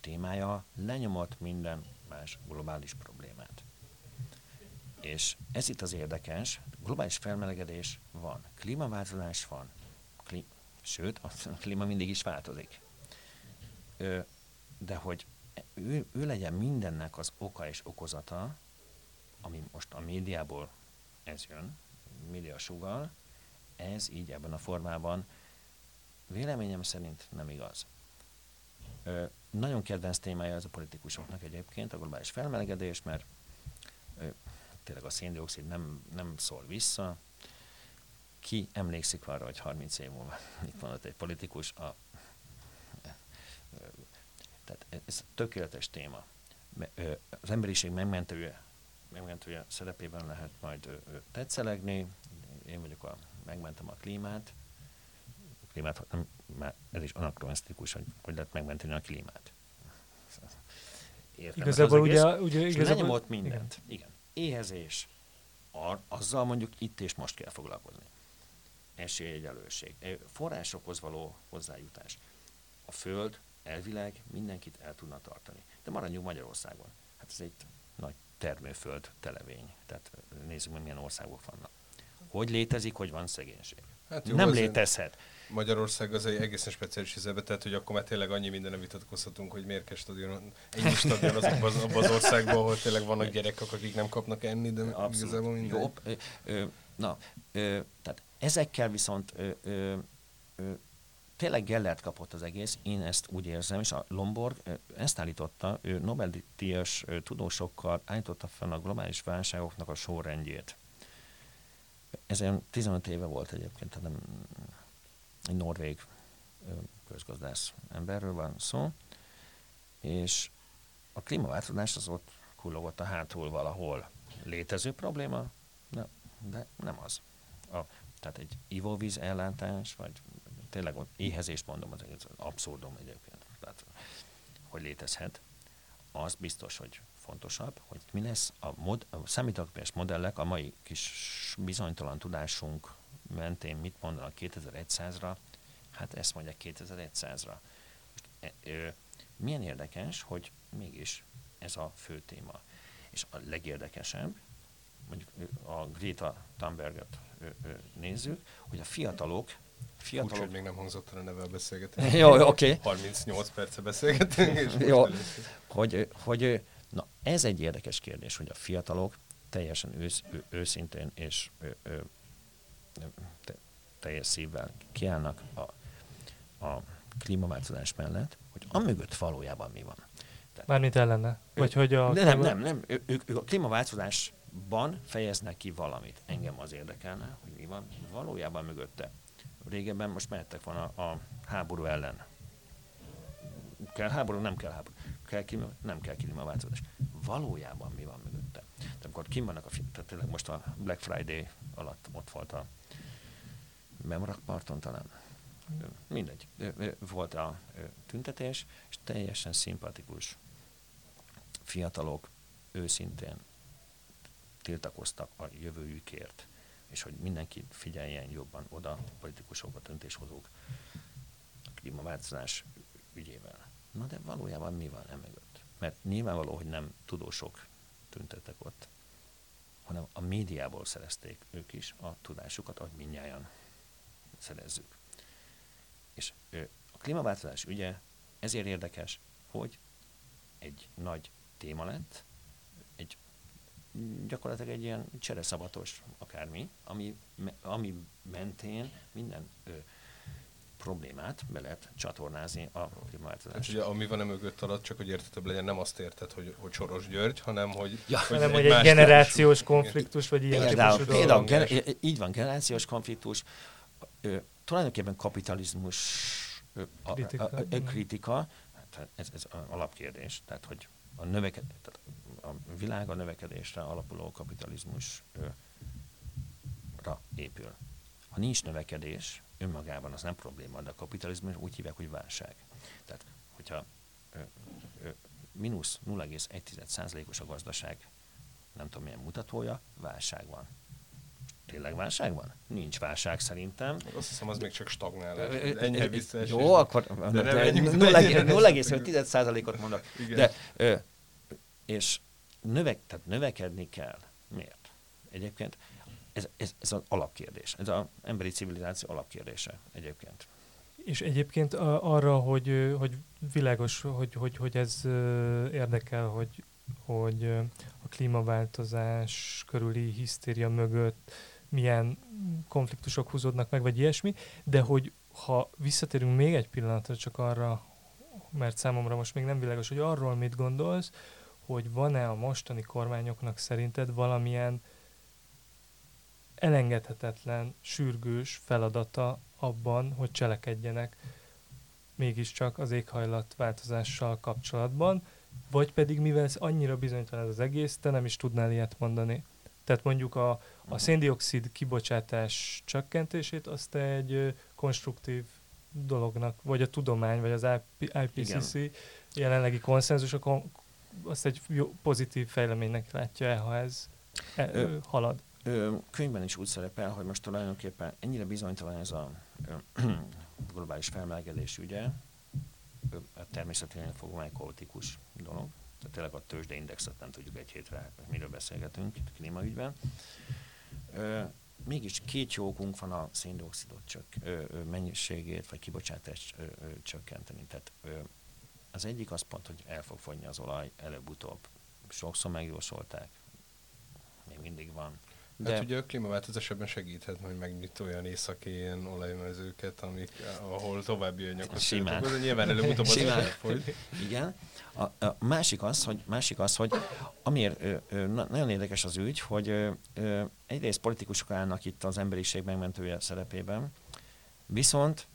témája lenyomott minden más globális problémát. És ez itt az érdekes, globális felmelegedés van, klímaváltozás van, klí- sőt, a klíma mindig is változik. Ö, de hogy ő, ő legyen mindennek az oka és okozata, ami most a médiából ez jön, média sugal, ez így ebben a formában véleményem szerint nem igaz. Ö, nagyon kedvenc témája ez a politikusoknak egyébként, a globális felmelegedés, mert ö, tényleg a széndiokszid nem, nem szól vissza. Ki emlékszik arra, hogy 30 év múlva mit mondott egy politikus? A, tehát ez tökéletes téma. Az emberiség megmentője, megmentője szerepében lehet majd tetszelegni. Én vagyok a, megmentem a klímát, klímát, nem, már ez is anakronisztikus, hogy hogy lehet megmenteni a klímát. Értem, igazából az ugye, ugye igazából, lenyomott mindent. Igen. igen. Éhezés. Ar, azzal mondjuk itt és most kell foglalkozni. Esélyegyelőség. Forrásokhoz való hozzájutás. A Föld elvileg mindenkit el tudna tartani. De maradjunk Magyarországon. Hát ez egy nagy termőföld televény. Tehát nézzük meg, milyen országok vannak. Hogy létezik, hogy van szegénység? Hát jó, nem létezhet. Magyarország az egy egészen speciális helyzetben, tehát hogy akkor már tényleg annyi minden vitatkozhatunk, hogy miért kell stadion, ennyi stadion azokban az, abban az országban, ahol tényleg vannak gyerekek, akik nem kapnak enni, de Abszolút. igazából minden. Jobb. Ö, ö, na, ö, tehát ezekkel viszont ö, ö, ö, tényleg Gellert kapott az egész, én ezt úgy érzem, és a Lomborg ezt állította, ő Nobel-díjas tudósokkal állította fel a globális válságoknak a sorrendjét. Ez olyan 15 éve volt egyébként, tehát nem egy norvég közgazdász emberről van szó, és a klímaváltozás az ott kullogott a hátul valahol. Létező probléma, de, de nem az. A, tehát egy ivóvíz ellátás, vagy tényleg éhezést mondom, az abszurdum egyébként, tehát, hogy létezhet, az biztos, hogy fontosabb, hogy mi lesz a, mod, a számítógépes modellek a mai kis bizonytalan tudásunk mentén mit mondanak 2100-ra, hát ezt mondják 2100-ra. Most, e, e, milyen érdekes, hogy mégis ez a fő téma. És a legérdekesebb, mondjuk a Greta Thunberget nézzük, hogy a fiatalok Fiatalok... Úgy, hogy még nem hangzott a neve a beszélgetés. Jó, oké. Okay. 38 perce beszélgetünk. És Jó, hogy, hogy na ez egy érdekes kérdés, hogy a fiatalok teljesen ősz, ő, őszintén és ő, ő, te, teljes szívvel kiállnak a, a klímaváltozás mellett, hogy amögött valójában mi van. Tehát, Mármint ellene? Vagy ő, hogy a... Nem, nem, nem. Ők, ők, ők a klímaváltozásban fejeznek ki valamit. Engem az érdekelne, hogy mi van valójában mögötte. Régebben most mehettek volna a háború ellen. Kell háború, nem kell háború. Kell klíma, nem kell klímaváltozás. Valójában mi van mögötte? De amikor kim vannak a tehát tényleg most a Black Friday alatt ott volt a Memrakparton talán. Mindegy. Volt a tüntetés, és teljesen szimpatikus fiatalok őszintén tiltakoztak a jövőjükért és hogy mindenki figyeljen jobban oda a politikusok, a döntéshozók a klímaváltozás ügyével. Na de valójában mi van emögött? Mert nyilvánvaló, hogy nem tudósok tüntettek ott, hanem a médiából szerezték ők is a tudásukat, ahogy minnyáján szerezzük. És a klímaváltozás ügye ezért érdekes, hogy egy nagy téma lett, gyakorlatilag egy ilyen csereszabatos akármi, ami, ami mentén minden ö, problémát be lehet csatornázni a klímaváltozásra. Hát ugye, ami van a mögött alatt, csak hogy értetőbb legyen, nem azt érted, hogy, hogy Soros György, hanem hogy... Ja, hogy hanem, egy hogy egy generációs típusú, konfliktus, vagy ilyen például, típusú például, gen, így van, generációs konfliktus, ö, tulajdonképpen kapitalizmus ö, a, kritika, a, a, a, a kritika. Hát ez, ez alapkérdés, tehát hogy a növekedés, tehát a világ a növekedésre alapuló kapitalizmusra épül. Ha nincs növekedés, önmagában az nem probléma, de a kapitalizmus úgy hívják, hogy válság. Tehát, hogyha ö, ö, mínusz 0,1%-os a gazdaság, nem tudom milyen mutatója, válság van. Tényleg válság van? Nincs válság szerintem. Azt hiszem, az még csak stagnál. Ö, visszaesés. Jó, akkor De nem menjünk bele. 0,5%-ot mondok. De, ö, és növek, tehát növekedni kell. Miért? Egyébként ez, ez, ez az alapkérdés. Ez az emberi civilizáció alapkérdése egyébként. És egyébként arra, hogy, hogy világos, hogy, hogy, hogy ez érdekel, hogy, hogy a klímaváltozás körüli hisztéria mögött milyen konfliktusok húzódnak meg, vagy ilyesmi, de hogy ha visszatérünk még egy pillanatra csak arra, mert számomra most még nem világos, hogy arról mit gondolsz, hogy van-e a mostani kormányoknak szerinted valamilyen elengedhetetlen, sürgős feladata abban, hogy cselekedjenek mégiscsak az éghajlatváltozással kapcsolatban, vagy pedig mivel ez annyira bizonytalan ez az egész, te nem is tudnál ilyet mondani. Tehát mondjuk a, a széndiokszid kibocsátás csökkentését azt egy konstruktív dolognak, vagy a tudomány, vagy az IP- IPCC Igen. jelenlegi konszenzus, akkor azt egy jó, pozitív fejleménynek látja el, ha ez e, Ö, halad. Ö, könyvben is úgy szerepel, hogy most tulajdonképpen ennyire bizonytalan ez a ö, globális felmelegedés ügye, a természetesen fogom egy kaotikus dolog, tehát tényleg a tőzsdeindexet nem tudjuk egy hétre, miről beszélgetünk klímaügyben. Mégis két jó van a széndiokszidot csök, ö, ö, mennyiségét vagy kibocsátást csökkenteni. Tehát az egyik az pont, hogy el fog fogyni az olaj előbb-utóbb. Sokszor megjósolták, még mindig van. De hát ugye a klímaváltozás ebben segíthet, hogy megnyit olyan északi ilyen olajmezőket, amik, ahol további anyagot Simán. de Nyilván előbb-utóbb az Simán. Igen. A, a másik az, hogy, másik az, hogy amiért ö, ö, na- nagyon érdekes az ügy, hogy ö, ö, egyrészt politikusok állnak itt az emberiség megmentője szerepében, viszont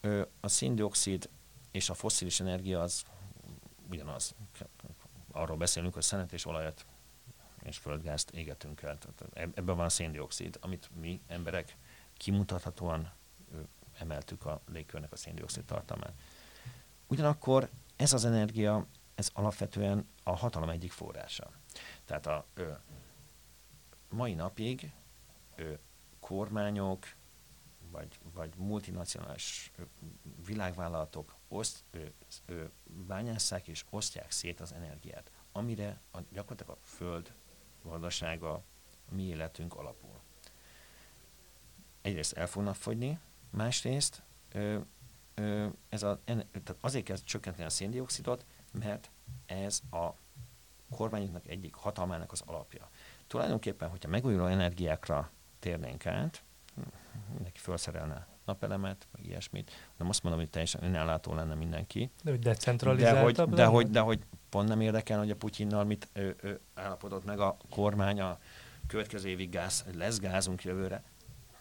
ö, a széndiokszid és a fosszilis energia az ugyanaz. Arról beszélünk, hogy szenet és olajat és földgázt égetünk el. Tehát eb- ebben van a széndiokszid, amit mi emberek kimutathatóan emeltük a légkörnek a széndiokszid tartalmát. Ugyanakkor ez az energia, ez alapvetően a hatalom egyik forrása. Tehát a ö, mai napig ö, kormányok, vagy, vagy multinacionális világvállalatok oszt, ö, ö, bányásszák és osztják szét az energiát, amire a, gyakorlatilag a föld gazdasága, a mi életünk alapul. Egyrészt el fognak fogyni, másrészt ö, ö, ez a, en, tehát azért kell csökkenteni a széndiokszidot, mert ez a kormányoknak egyik hatalmának az alapja. Tulajdonképpen, hogyha megújuló energiákra térnénk át, mindenki felszerelne napelemet, meg ilyesmit, nem azt mondom, hogy teljesen önállátó lenne mindenki, De hogy de decentralizáltabb hogy, de, hogy, de hogy pont nem érdekel, hogy a Putyinnal mit ö, ö, állapodott meg a kormány a következő évig gáz, lesz gázunk jövőre,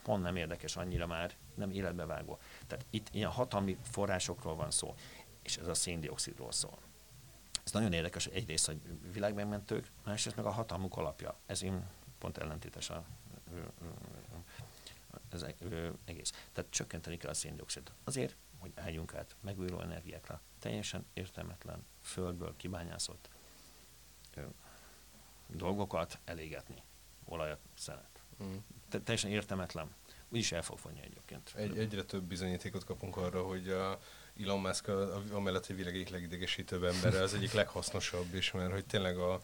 pont nem érdekes annyira már, nem életbevágó. Tehát itt ilyen hatalmi forrásokról van szó, és ez a széndiokszidról szól. Ez nagyon érdekes, hogy egyrészt, hogy világmegmentők, másrészt meg a hatalmuk alapja. Ez én pont ellentétes a, ez e- egész. Tehát csökkenteni kell a széndiokszidot. Azért, hogy álljunk át megújuló energiákra. Teljesen értelmetlen, földből kibányászott ö, dolgokat elégetni. Olajat, szenet. Mm. Te, teljesen értelmetlen. Úgyis el fog fogyni egyébként. Egy, egyre több bizonyítékot kapunk arra, hogy a Elon Musk a, a, amellett, hogy világ egyik legidegesítőbb embere, az egyik leghasznosabb is, mert hogy tényleg a,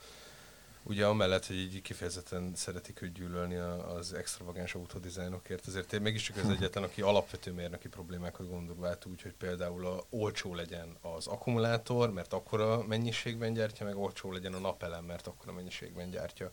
ugye amellett, hogy így kifejezetten szeretik őt gyűlölni az extravagáns autodizájnokért, ezért én mégiscsak az egyetlen, aki alapvető mérnöki problémákat gondol át úgy, hogy például a, olcsó legyen az akkumulátor, mert akkora mennyiségben gyártja, meg olcsó legyen a napelem, mert akkora mennyiségben gyártja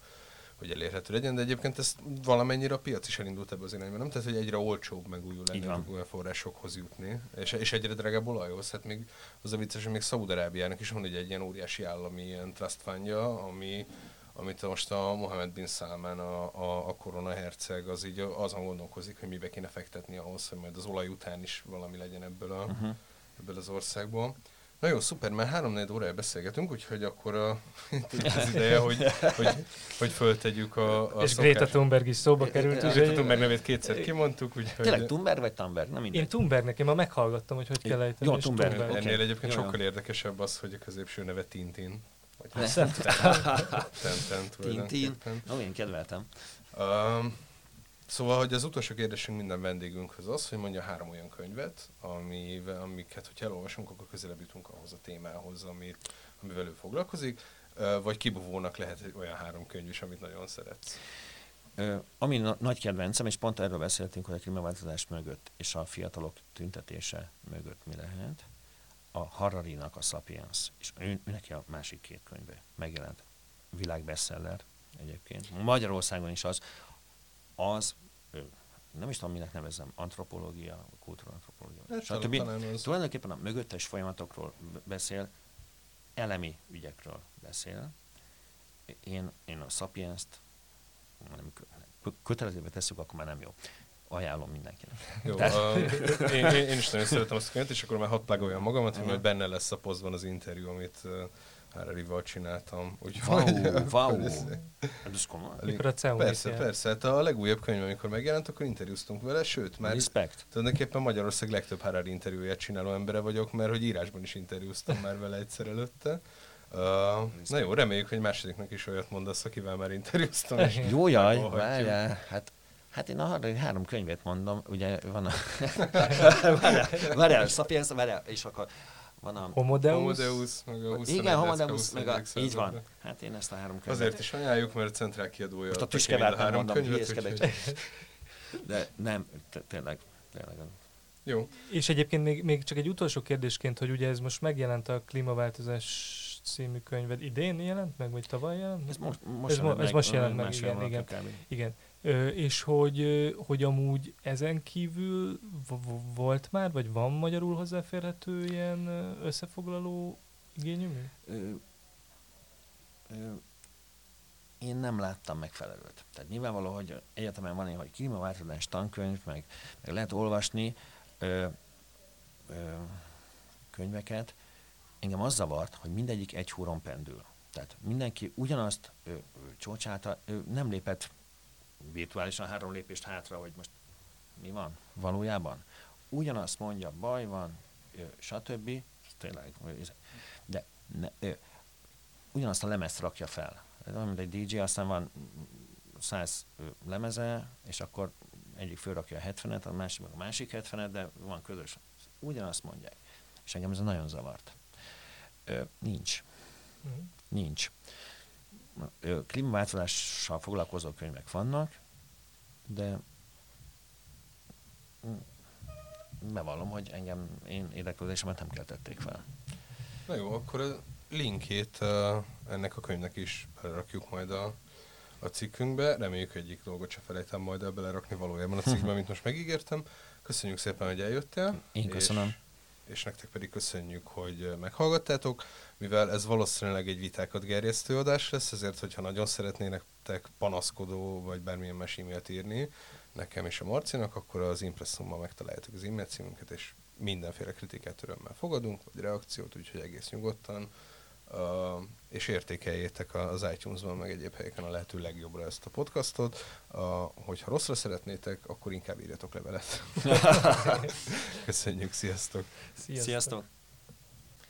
hogy elérhető legyen, de egyébként ez valamennyire a piac is elindult ebbe az irányba, nem? Tehát, hogy egyre olcsóbb megújuló energiaforrásokhoz jutni, és, és egyre drágább olajhoz. Hát még az a vicces, hogy még Szaúd-Arábiának is van egy, egy ilyen óriási állami ilyen trust fundja, ami, amit most a Mohammed bin Salman, a, a, a korona herceg, az így azon gondolkozik, hogy mibe kéne fektetni ahhoz, hogy majd az olaj után is valami legyen ebből, a, Uh-huh. ebből az országból. Na jó, szuper, már három órája beszélgetünk, úgyhogy akkor a, az ideje, hogy, hogy, hogy föltegyük a, a És Greta Thunberg is szóba került. Greta ugye? Thunberg nevét kétszer kimondtuk, úgyhogy... Tényleg Thunberg vagy Thunberg? Nem Én mindegy. Én ma meghallgattam, hogy hogy kell ejteni. Jó, és Thunberg, Thunberg. oké. Ennél egyébként Jó, jó. sokkal érdekesebb az, hogy a középső neve Tintin. Vagy Ne. Tenten Tintin. Ó, én kedveltem. Um, Szóval, hogy az utolsó kérdésünk minden vendégünkhöz az, hogy mondja három olyan könyvet, amivel, amiket, hogyha elolvasunk, akkor közelebb jutunk ahhoz a témához, amit, amivel ő foglalkozik, vagy kibuvónak lehet olyan három könyv is, amit nagyon szeretsz. Ö, ami na- nagy kedvencem, és pont erről beszéltünk, hogy a klímaváltozás mögött és a fiatalok tüntetése mögött mi lehet, a Harari-nak a Sapiens, és ő, neki a másik két könyve megjelent. Világbestseller egyébként. Magyarországon is az, az, nem is tudom, minek nevezem, antropológia, kultúrantropológia, Hát, stb. Tulajdonképpen a mögöttes folyamatokról beszél, elemi ügyekről beszél. Én, én a Sapiens-t nem kö- kötelezővé tesszük, akkor már nem jó. Ajánlom mindenkinek. Jó, Tehát- uh, én, én, én, is nagyon szeretem azt a könyvet, és akkor már hadd plugoljam magamat, hogy Aha. majd benne lesz a posztban az interjú, amit uh, Harari-val csináltam. Wow, Úgyhogy- wow. Ez komoly. Mikor a CEU Persze, jel. persze. Hát a legújabb könyv, amikor megjelent, akkor interjúztunk vele, sőt, már Respect. tulajdonképpen Magyarország legtöbb Harari interjúját csináló embere vagyok, mert hogy írásban is interjúztam már vele egyszer előtte. Uh, na jó, reméljük, hogy másodiknak is olyat mondasz, akivel már interjúztam. És Jó jaj, várjál, hát, hát én a Harari három könyvét mondom, ugye van a... várjál, várjál, Sapiens, várjál, és akkor van a... Homodeus. Homodeus, meg a 21 Igen, Homodeus, meg a, 21. így van. Hát én ezt a három könyvet... Azért is ajánljuk, mert a centrál kiadója Most a nem három mondom, könyvet, úgyhogy- De nem, tényleg, tényleg. Jó, És egyébként még, még csak egy utolsó kérdésként, hogy ugye ez most megjelent a klímaváltozás című könyved. Idén jelent meg, vagy tavaly jelent? Ez most, Ez most, mo- ez most jelent meg, igen, igen. kb. Igen. És hogy, hogy amúgy ezen kívül volt már, vagy van magyarul hozzáférhető ilyen összefoglaló igényű? Én nem láttam megfelelőt. Tehát nyilvánvaló, hogy egyetemen van ilyen, hogy klímaváltozás tankönyv, meg, meg lehet olvasni ö, ö, könyveket. Engem az zavart, hogy mindegyik egy húron pendül. Tehát mindenki ugyanazt ö, ö, csócsálta, ö, nem lépett virtuálisan három lépést hátra, hogy most mi van valójában. Ugyanazt mondja, baj van, stb. Tényleg, de ne, ö, ugyanazt a lemezt rakja fel. Ez olyan, mint egy DJ, aztán van 100 ö, lemeze, és akkor egyik fölrakja a 70-et, a másik meg a másik 70-et, de van közös. Ugyanazt mondják. És engem ez nagyon zavart. Ö, nincs. Mhm. Nincs. Klímaváltozással foglalkozó könyvek vannak, de bevallom, hogy engem, én érdeklődésemet nem keltették fel. na jó, akkor a linkét uh, ennek a könyvnek is belerakjuk majd a, a cikkünkbe. Reméljük egyik dolgot se felejtem majd el belerakni valójában a cikkbe, mint most megígértem. Köszönjük szépen, hogy eljöttél. Én köszönöm. És, és nektek pedig köszönjük, hogy meghallgattátok, mivel ez valószínűleg egy vitákat gerjesztő adás lesz, ezért, hogyha nagyon szeretnétek panaszkodó vagy bármilyen más e-mailt írni nekem és a Marcinak, akkor az Impressummal megtaláljátok az e-mail címünket, és mindenféle kritikát örömmel fogadunk, vagy reakciót, úgyhogy egész nyugodtan. Uh, és értékeljétek a- az iTunes-ban, meg egyéb helyeken a lehető legjobbra ezt a podcastot. Uh, hogyha rosszra szeretnétek, akkor inkább írjatok levelet. Köszönjük, sziasztok! Sziasztok. Sziasztok!